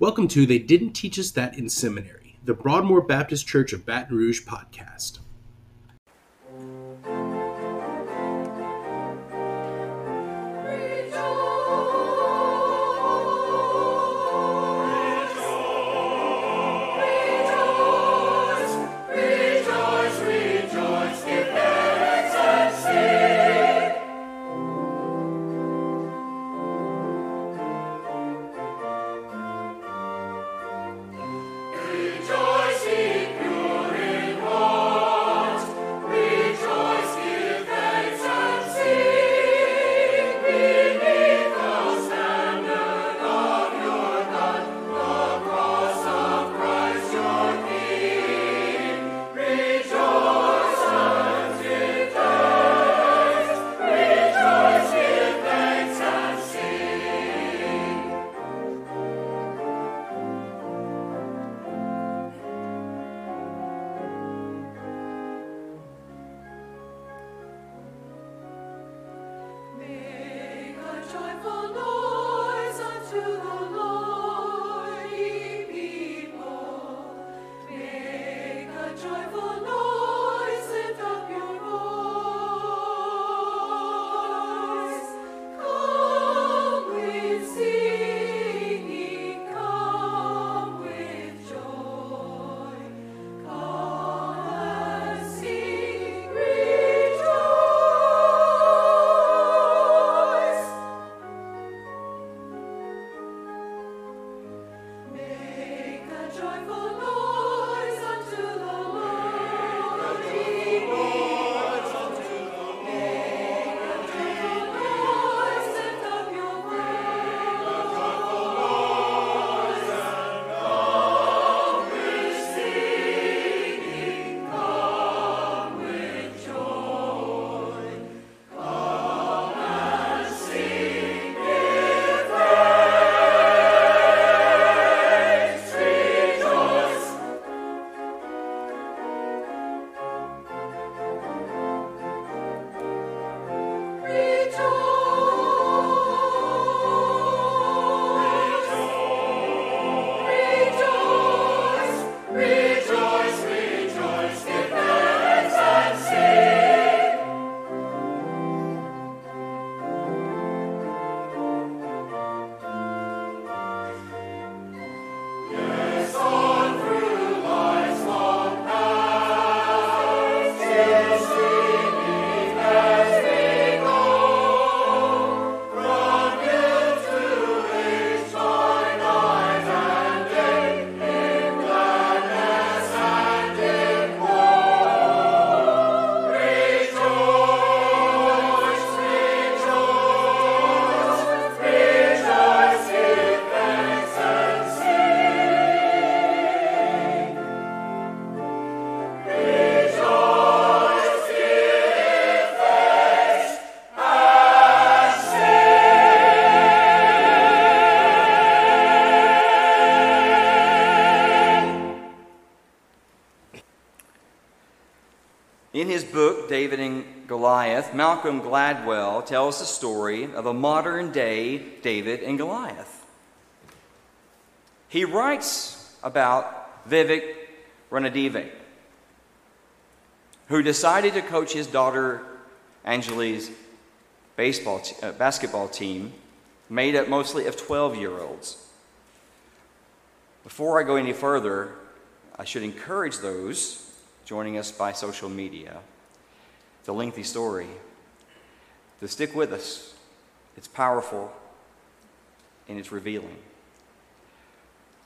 Welcome to They Didn't Teach Us That in Seminary, the Broadmoor Baptist Church of Baton Rouge podcast. Malcolm Gladwell tells the story of a modern day David and Goliath. He writes about Vivek Ranadive, who decided to coach his daughter Anjali's baseball t- uh, basketball team, made up mostly of 12 year olds. Before I go any further, I should encourage those joining us by social media. It's a lengthy story. To stick with us, it's powerful and it's revealing.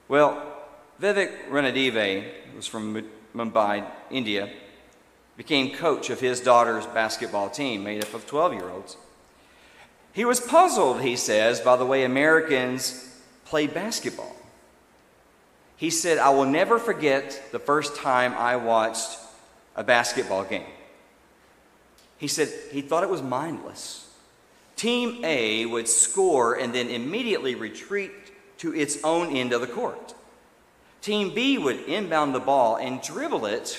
Well, Vivek Ranadive was from Mumbai, India, became coach of his daughter's basketball team made up of 12 year olds. He was puzzled, he says, by the way Americans played basketball. He said, I will never forget the first time I watched a basketball game. He said he thought it was mindless. Team A would score and then immediately retreat to its own end of the court. Team B would inbound the ball and dribble it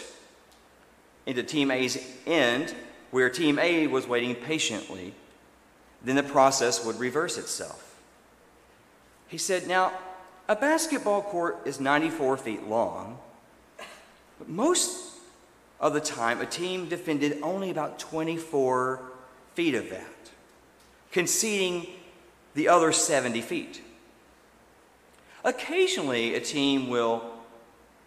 into Team A's end, where Team A was waiting patiently. Then the process would reverse itself. He said, Now, a basketball court is 94 feet long, but most of the time, a team defended only about 24 feet of that, conceding the other 70 feet. Occasionally, a team will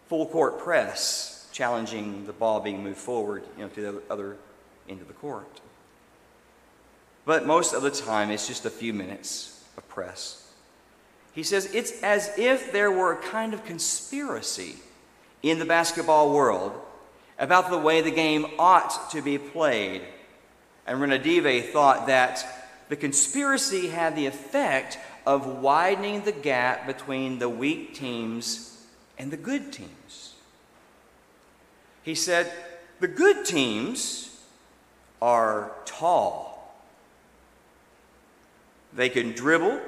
full court press, challenging the ball being moved forward you know, to the other end of the court. But most of the time, it's just a few minutes of press. He says it's as if there were a kind of conspiracy in the basketball world about the way the game ought to be played. And Ranadive thought that the conspiracy had the effect of widening the gap between the weak teams and the good teams. He said, the good teams are tall. They can dribble,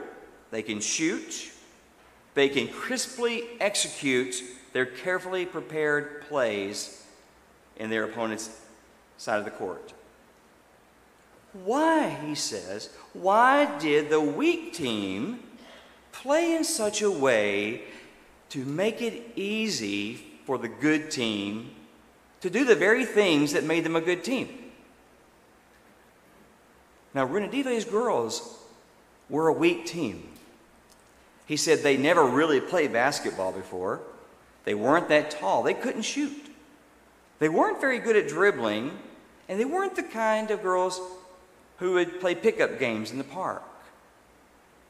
they can shoot, they can crisply execute their carefully prepared plays in their opponent's side of the court. Why, he says, why did the weak team play in such a way to make it easy for the good team to do the very things that made them a good team? Now, Ranadive's girls were a weak team. He said they never really played basketball before. They weren't that tall. They couldn't shoot. They weren't very good at dribbling, and they weren't the kind of girls who would play pickup games in the park.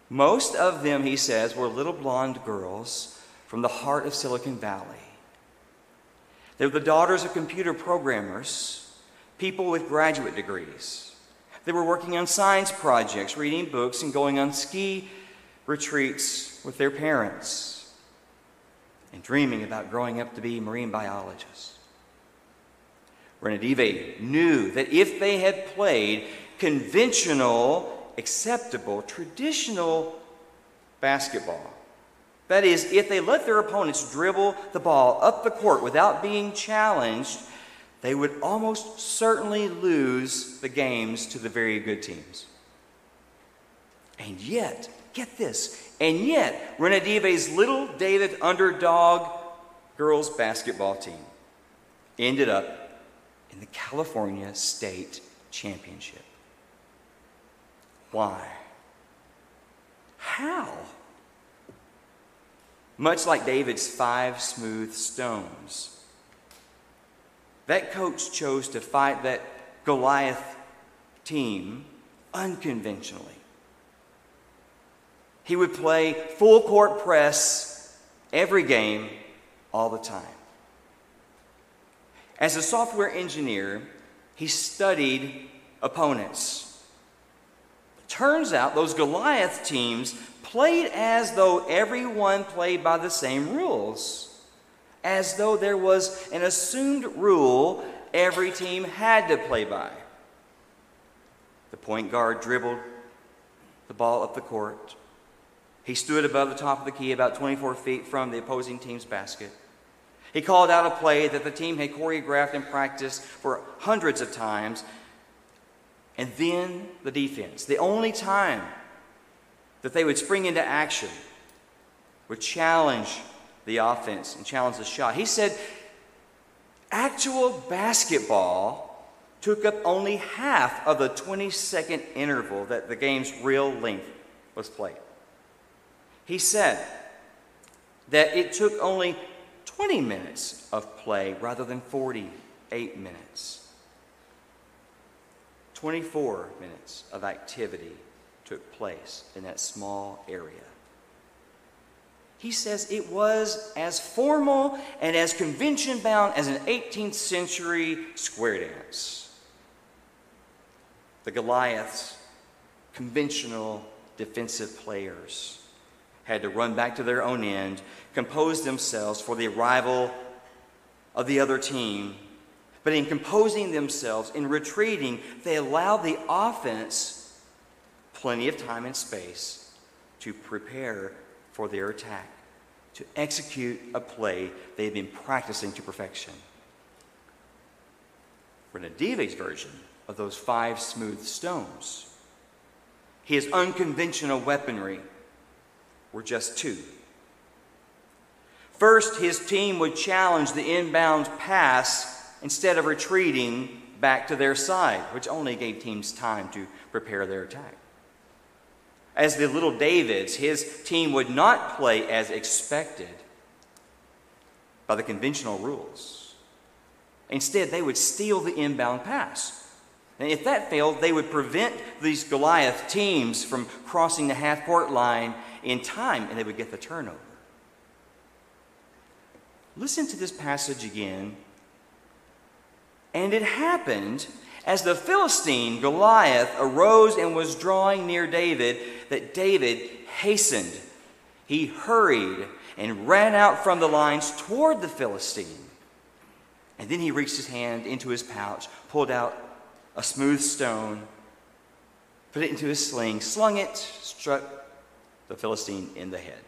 Most of them, he says, were little blonde girls from the heart of Silicon Valley. They were the daughters of computer programmers, people with graduate degrees. They were working on science projects, reading books, and going on ski retreats with their parents, and dreaming about growing up to be marine biologists. Ranadive knew that if they had played conventional, acceptable, traditional basketball, that is, if they let their opponents dribble the ball up the court without being challenged, they would almost certainly lose the games to the very good teams. And yet, get this, and yet, Ranadive's little David underdog girls basketball team ended up in the California State Championship. Why? How? Much like David's five smooth stones, that coach chose to fight that Goliath team unconventionally. He would play full court press every game, all the time. As a software engineer, he studied opponents. Turns out those Goliath teams played as though everyone played by the same rules, as though there was an assumed rule every team had to play by. The point guard dribbled the ball up the court. He stood above the top of the key, about 24 feet from the opposing team's basket. He called out a play that the team had choreographed and practiced for hundreds of times. And then the defense, the only time that they would spring into action, would challenge the offense and challenge the shot. He said, actual basketball took up only half of the 20 second interval that the game's real length was played. He said that it took only 20 minutes of play rather than 48 minutes. 24 minutes of activity took place in that small area. He says it was as formal and as convention bound as an 18th century square dance. The Goliaths, conventional defensive players, had to run back to their own end, compose themselves for the arrival of the other team. But in composing themselves, in retreating, they allowed the offense plenty of time and space to prepare for their attack, to execute a play they had been practicing to perfection. Ranadive's version of those five smooth stones, his unconventional weaponry, were just two First, his team would challenge the inbound pass instead of retreating back to their side, which only gave teams time to prepare their attack. As the little Davids, his team would not play as expected by the conventional rules. Instead, they would steal the inbound pass. And if that failed, they would prevent these Goliath teams from crossing the half court line in time and they would get the turnover. Listen to this passage again. And it happened as the Philistine Goliath arose and was drawing near David that David hastened. He hurried and ran out from the lines toward the Philistine. And then he reached his hand into his pouch, pulled out a smooth stone, put it into his sling, slung it, struck the Philistine in the head.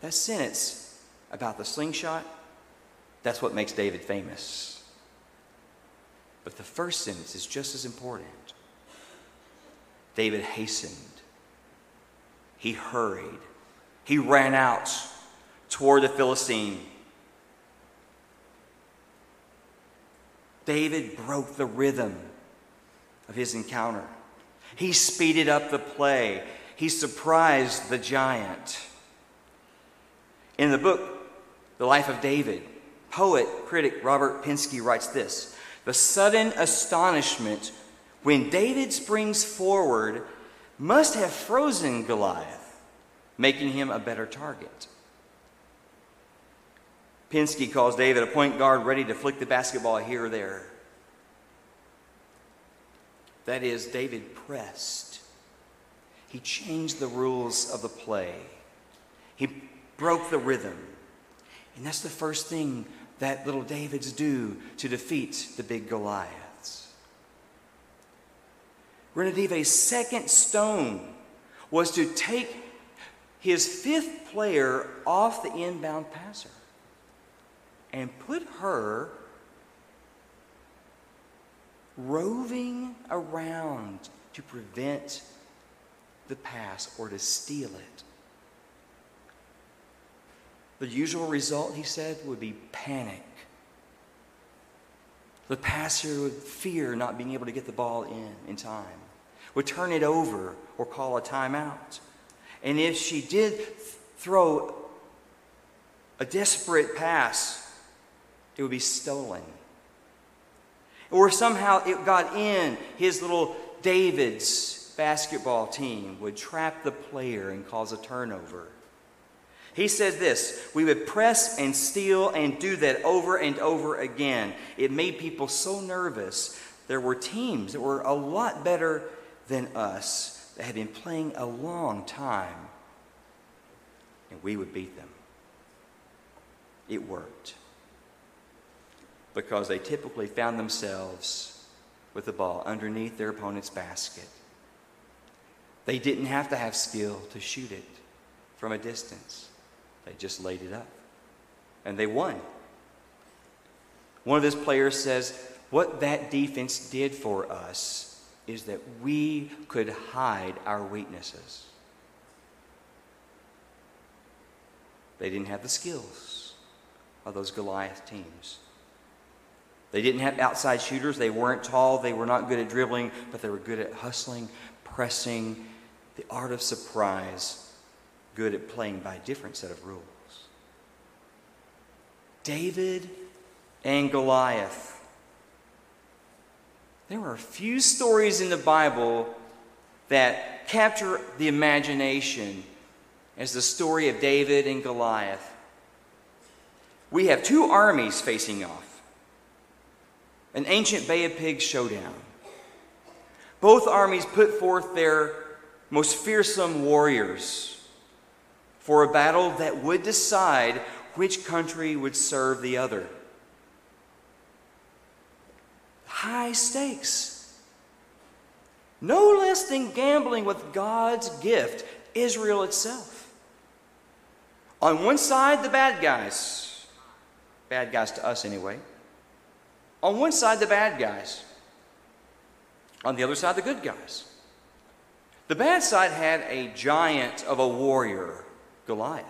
That sentence about the slingshot, that's what makes David famous. But the first sentence is just as important. David hastened, he hurried, he ran out toward the Philistine. David broke the rhythm of his encounter. He speeded up the play. He surprised the giant. In the book, The Life of David, poet, critic Robert Pinsky writes this The sudden astonishment when David springs forward must have frozen Goliath, making him a better target. Pinsky calls David a point guard ready to flick the basketball here or there. That is, David pressed. He changed the rules of the play. He broke the rhythm. And that's the first thing that little Davids do to defeat the big Goliaths. Ranadive's second stone was to take his fifth player off the inbound passer and put her roving around to prevent the pass or to steal it. The usual result, he said, would be panic. The passer would fear not being able to get the ball in in time, would turn it over or call a timeout. And if she did throw a desperate pass, it would be stolen. Or somehow it got in, his little David's basketball team would trap the player and cause a turnover. He says this we would press and steal and do that over and over again. It made people so nervous. There were teams that were a lot better than us that had been playing a long time, and we would beat them. It worked because they typically found themselves with the ball underneath their opponent's basket. They didn't have to have skill to shoot it from a distance, they just laid it up. And they won. One of his players says, What that defense did for us is that we could hide our weaknesses. They didn't have the skills of those Goliath teams. They didn't have outside shooters. They weren't tall. They were not good at dribbling, but they were good at hustling, pressing, the art of surprise, good at playing by a different set of rules. David and Goliath. There are a few stories in the Bible that capture the imagination as the story of David and Goliath. We have two armies facing off an ancient Bay of Pigs showdown. Both armies put forth their most fearsome warriors for a battle that would decide which country would serve the other. High stakes. No less than gambling with God's gift, Israel itself. On one side, the bad guys. Bad guys to us, anyway. On one side, the bad guys. On the other side, the good guys. The bad side had a giant of a warrior, Goliath.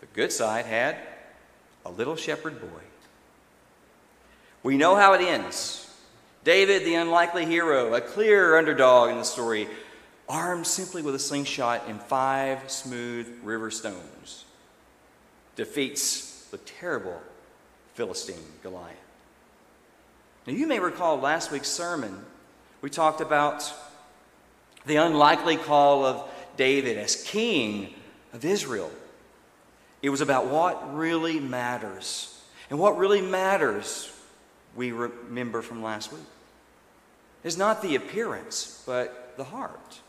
The good side had a little shepherd boy. We know how it ends. David, the unlikely hero, a clear underdog in the story, armed simply with a slingshot and five smooth river stones, defeats the terrible Philistine Goliath. Now, you may recall last week's sermon, we talked about the unlikely call of David as king of Israel. It was about what really matters. And what really matters, we remember from last week, is not the appearance, but the heart.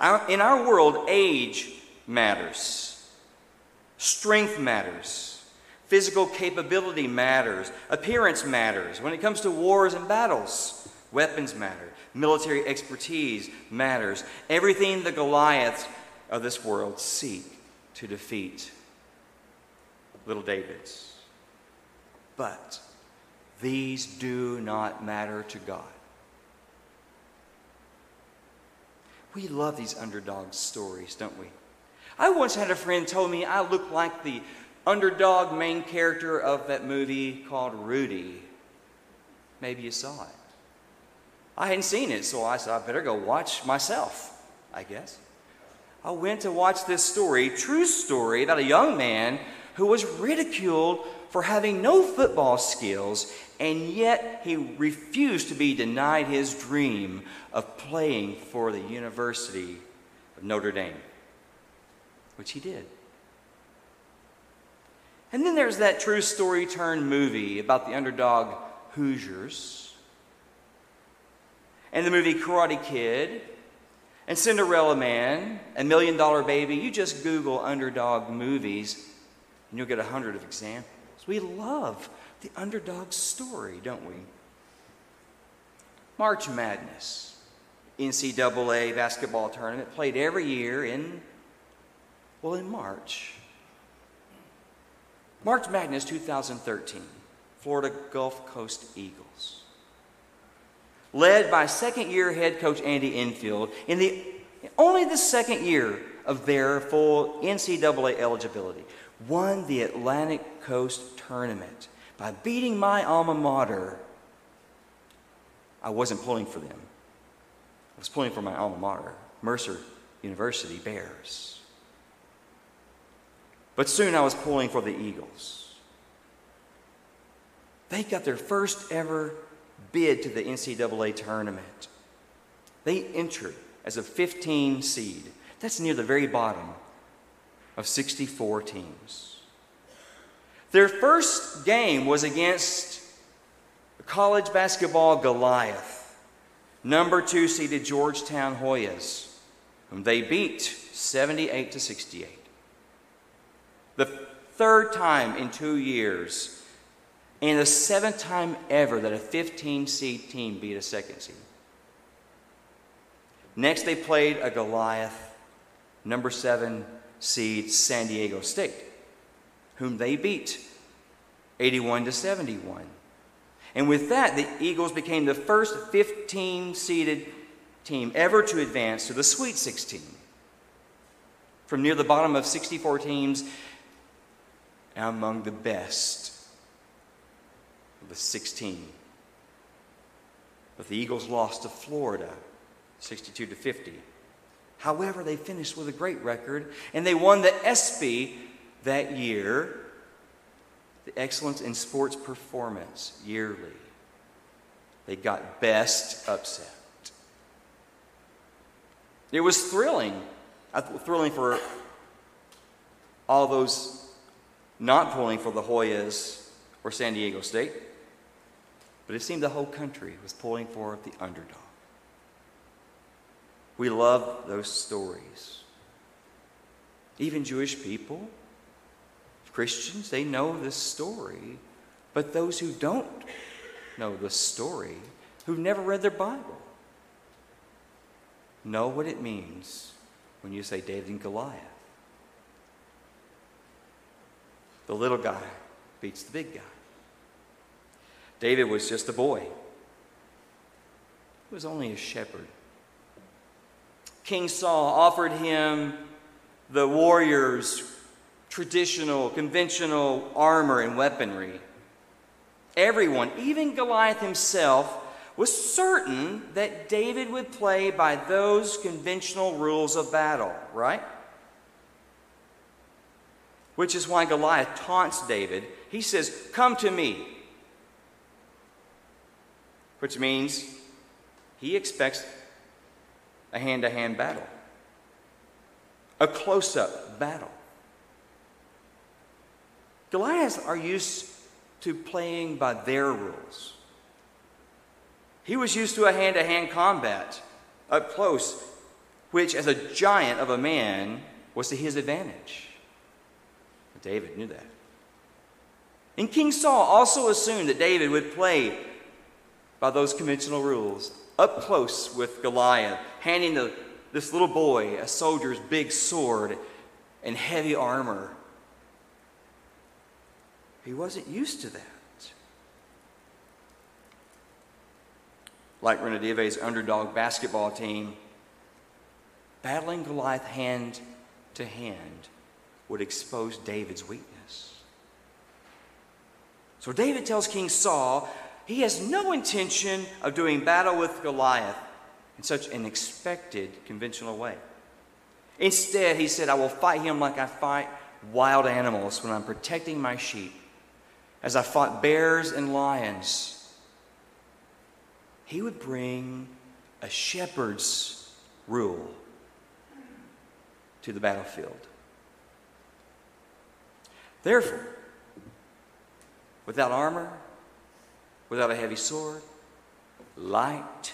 Our, in our world, age matters, strength matters. Physical capability matters. Appearance matters. When it comes to wars and battles, weapons matter. Military expertise matters. Everything the Goliaths of this world seek to defeat little David's. But these do not matter to God. We love these underdog stories, don't we? I once had a friend told me I looked like the underdog main character of that movie called Rudy. Maybe you saw it. I hadn't seen it, so I said, I better go watch myself, I guess. I went to watch this story, true story, about a young man who was ridiculed for having no football skills, and yet he refused to be denied his dream of playing for the University of Notre Dame, which he did. And then there's that true story turned movie about the underdog Hoosiers, and the movie Karate Kid, and Cinderella Man, and Million Dollar Baby. You just Google underdog movies, and you'll get a hundred of examples. We love the underdog story, don't we? March Madness, NCAA basketball tournament, played every year in, well, in March. March Madness 2013, Florida Gulf Coast Eagles. Led by second year head coach Andy Enfield in the only the second year of their full NCAA eligibility, won the Atlantic Coast Tournament by beating my alma mater. I wasn't pulling for them. I was pulling for my alma mater, Mercer University Bears. But soon I was pulling for the Eagles. They got their first ever bid to the NCAA tournament. They entered as a 15 seed. That's near the very bottom of 64 teams. Their first game was against college basketball Goliath, number two seeded Georgetown Hoyas, whom they beat 78 to 68. The third time in two years, and the seventh time ever that a 15 seed team beat a second seed. Next, they played a Goliath, number seven seed San Diego State, whom they beat 81 to 71. And with that, the Eagles became the first 15 seeded team ever to advance to the Sweet 16. From near the bottom of 64 teams, among the best the 16. But the Eagles lost to Florida 62 to 50. However, they finished with a great record and they won the ESPY that year, the Excellence in Sports Performance yearly. They got best upset. It was thrilling, uh, thrilling for all those not pulling for the Hoyas or San Diego State, but it seemed the whole country was pulling for the underdog. We love those stories. Even Jewish people, Christians, they know this story, but those who don't know the story, who've never read their Bible, know what it means when you say David and Goliath. The little guy beats the big guy. David was just a boy, he was only a shepherd. King Saul offered him the warrior's traditional, conventional armor and weaponry. Everyone, even Goliath himself, was certain that David would play by those conventional rules of battle, right? Which is why Goliath taunts David. He says, Come to me. Which means he expects a hand to hand battle, a close up battle. Goliaths are used to playing by their rules. He was used to a hand to hand combat up close, which, as a giant of a man, was to his advantage. David knew that. And King Saul also assumed that David would play by those conventional rules, up close with Goliath, handing the, this little boy a soldier's big sword and heavy armor. He wasn't used to that. Like Ranadive's underdog basketball team, battling Goliath hand to hand would expose David's weakness. So David tells King Saul he has no intention of doing battle with Goliath in such an expected, conventional way. Instead, he said, I will fight him like I fight wild animals when I'm protecting my sheep, as I fought bears and lions. He would bring a shepherd's rule to the battlefield. Therefore, without armor, without a heavy sword, light,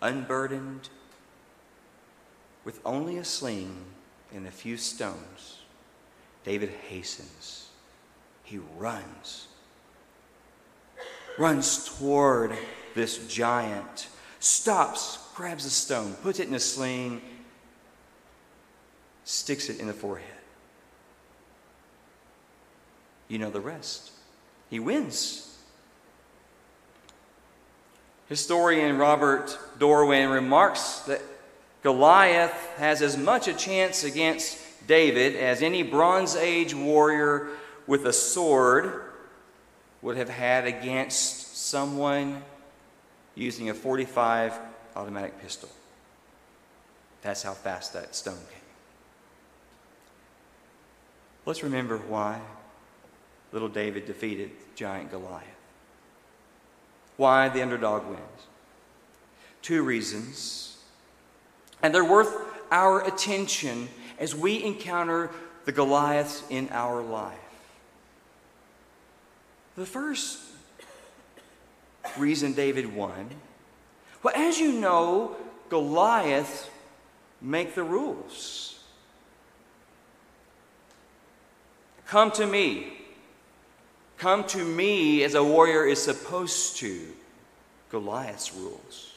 unburdened, with only a sling and a few stones, David hastens. He runs. Runs toward this giant, stops, grabs a stone, puts it in a sling, sticks it in the forehead. You know the rest. He wins. Historian Robert Dorwin remarks that Goliath has as much a chance against David as any Bronze Age warrior with a sword would have had against someone using a 45 automatic pistol. That's how fast that stone came. Let's remember why little David defeated giant Goliath why the underdog wins. Two reasons. And they're worth our attention as we encounter the Goliaths in our life. The first reason David won, well, as you know, Goliath make the rules. Come to me, Come to me as a warrior is supposed to. Goliath's rules.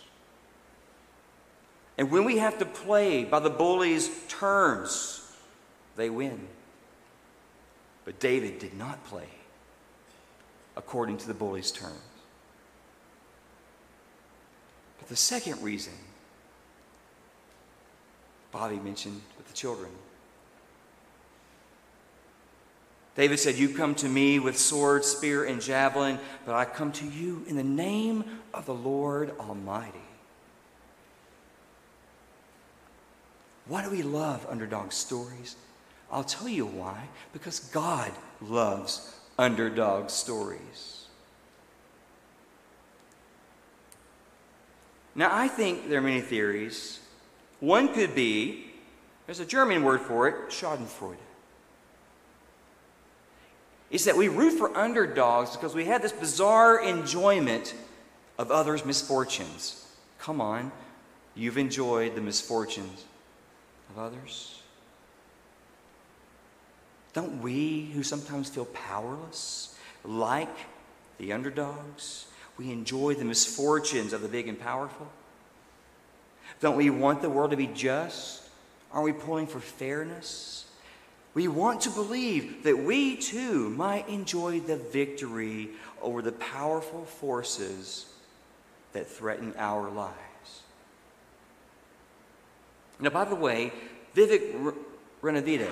And when we have to play by the bully's terms, they win. But David did not play according to the bully's terms. But the second reason, Bobby mentioned with the children, David said, You come to me with sword, spear, and javelin, but I come to you in the name of the Lord Almighty. Why do we love underdog stories? I'll tell you why. Because God loves underdog stories. Now, I think there are many theories. One could be there's a German word for it, Schadenfreude is that we root for underdogs because we have this bizarre enjoyment of others' misfortunes. Come on, you've enjoyed the misfortunes of others. Don't we, who sometimes feel powerless, like the underdogs, we enjoy the misfortunes of the big and powerful? Don't we want the world to be just? Aren't we pulling for fairness? We want to believe that we too might enjoy the victory over the powerful forces that threaten our lives. Now, by the way, Vivek Renavide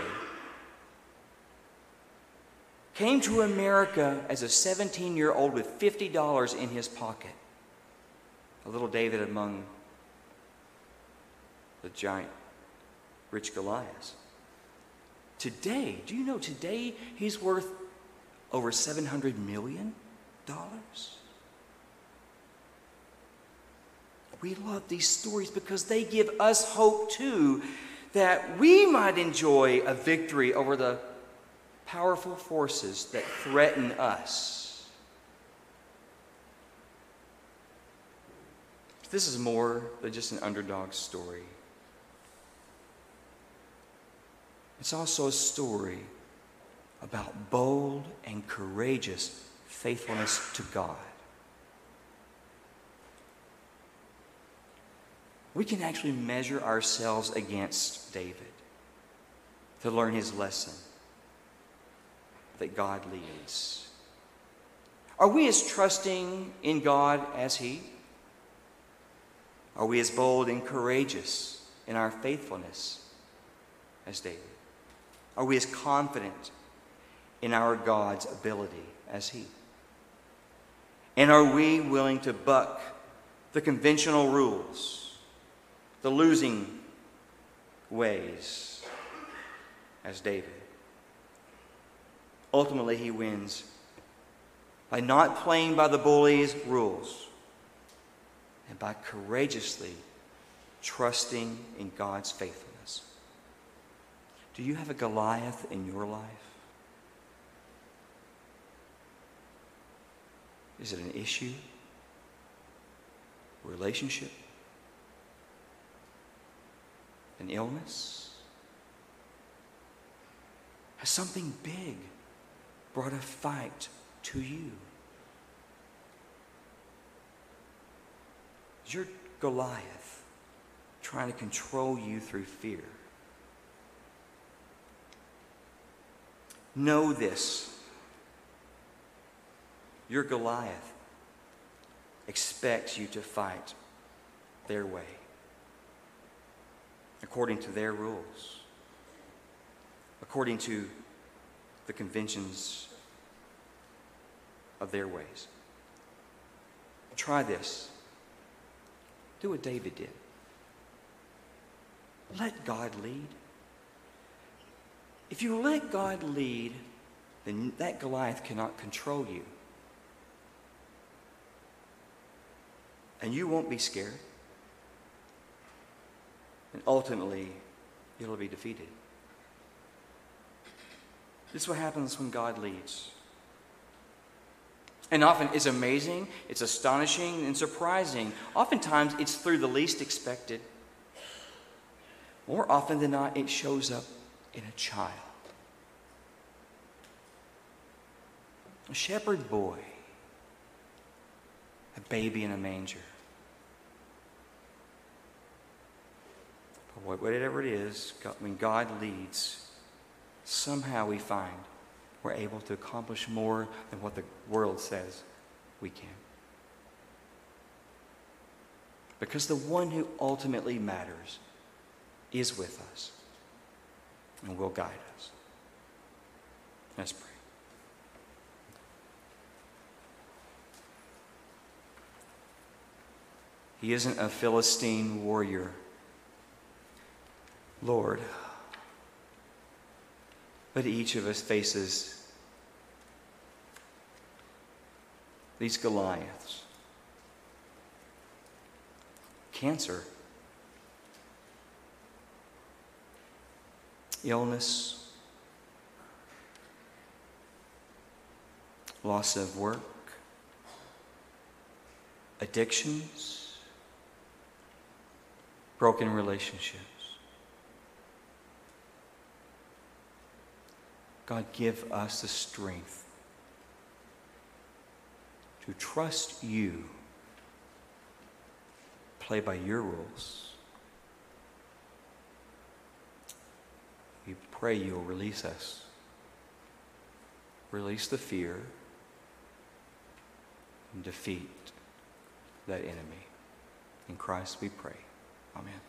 came to America as a 17 year old with $50 in his pocket. A little David among the giant rich Goliaths. Today, do you know today he's worth over $700 million? We love these stories because they give us hope too that we might enjoy a victory over the powerful forces that threaten us. This is more than just an underdog story. It's also a story about bold and courageous faithfulness to God. We can actually measure ourselves against David to learn his lesson that God leads. Are we as trusting in God as he? Are we as bold and courageous in our faithfulness as David? Are we as confident in our God's ability as he? And are we willing to buck the conventional rules, the losing ways as David? Ultimately, he wins by not playing by the bully's rules and by courageously trusting in God's faithfulness. Do you have a Goliath in your life? Is it an issue? Relationship? An illness? Has something big brought a fight to you? Is your Goliath trying to control you through fear? Know this. Your Goliath expects you to fight their way, according to their rules, according to the conventions of their ways. Try this. Do what David did. Let God lead. If you let God lead, then that Goliath cannot control you. And you won't be scared. And ultimately, you'll be defeated. This is what happens when God leads. And often it's amazing, it's astonishing, and surprising. Oftentimes it's through the least expected. More often than not, it shows up in a child. A shepherd boy, a baby in a manger. But whatever it is, when God leads, somehow we find we're able to accomplish more than what the world says we can. Because the one who ultimately matters is with us and will guide us. Let's pray. He isn't a Philistine warrior. Lord, but each of us faces these Goliaths cancer, illness, loss of work, addictions, broken relationships. God, give us the strength to trust you, play by your rules. We pray you'll release us. Release the fear and defeat that enemy. In Christ we pray. Amen.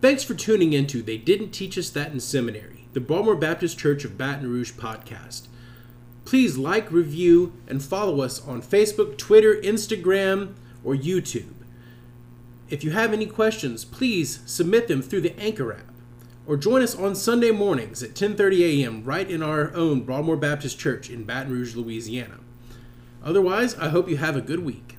Thanks for tuning in to They Didn't Teach Us That in Seminary, the Broadmoor Baptist Church of Baton Rouge podcast. Please like, review, and follow us on Facebook, Twitter, Instagram, or YouTube. If you have any questions, please submit them through the Anchor app or join us on Sunday mornings at 10:30 a.m. right in our own Broadmoor Baptist Church in Baton Rouge, Louisiana. Otherwise, I hope you have a good week.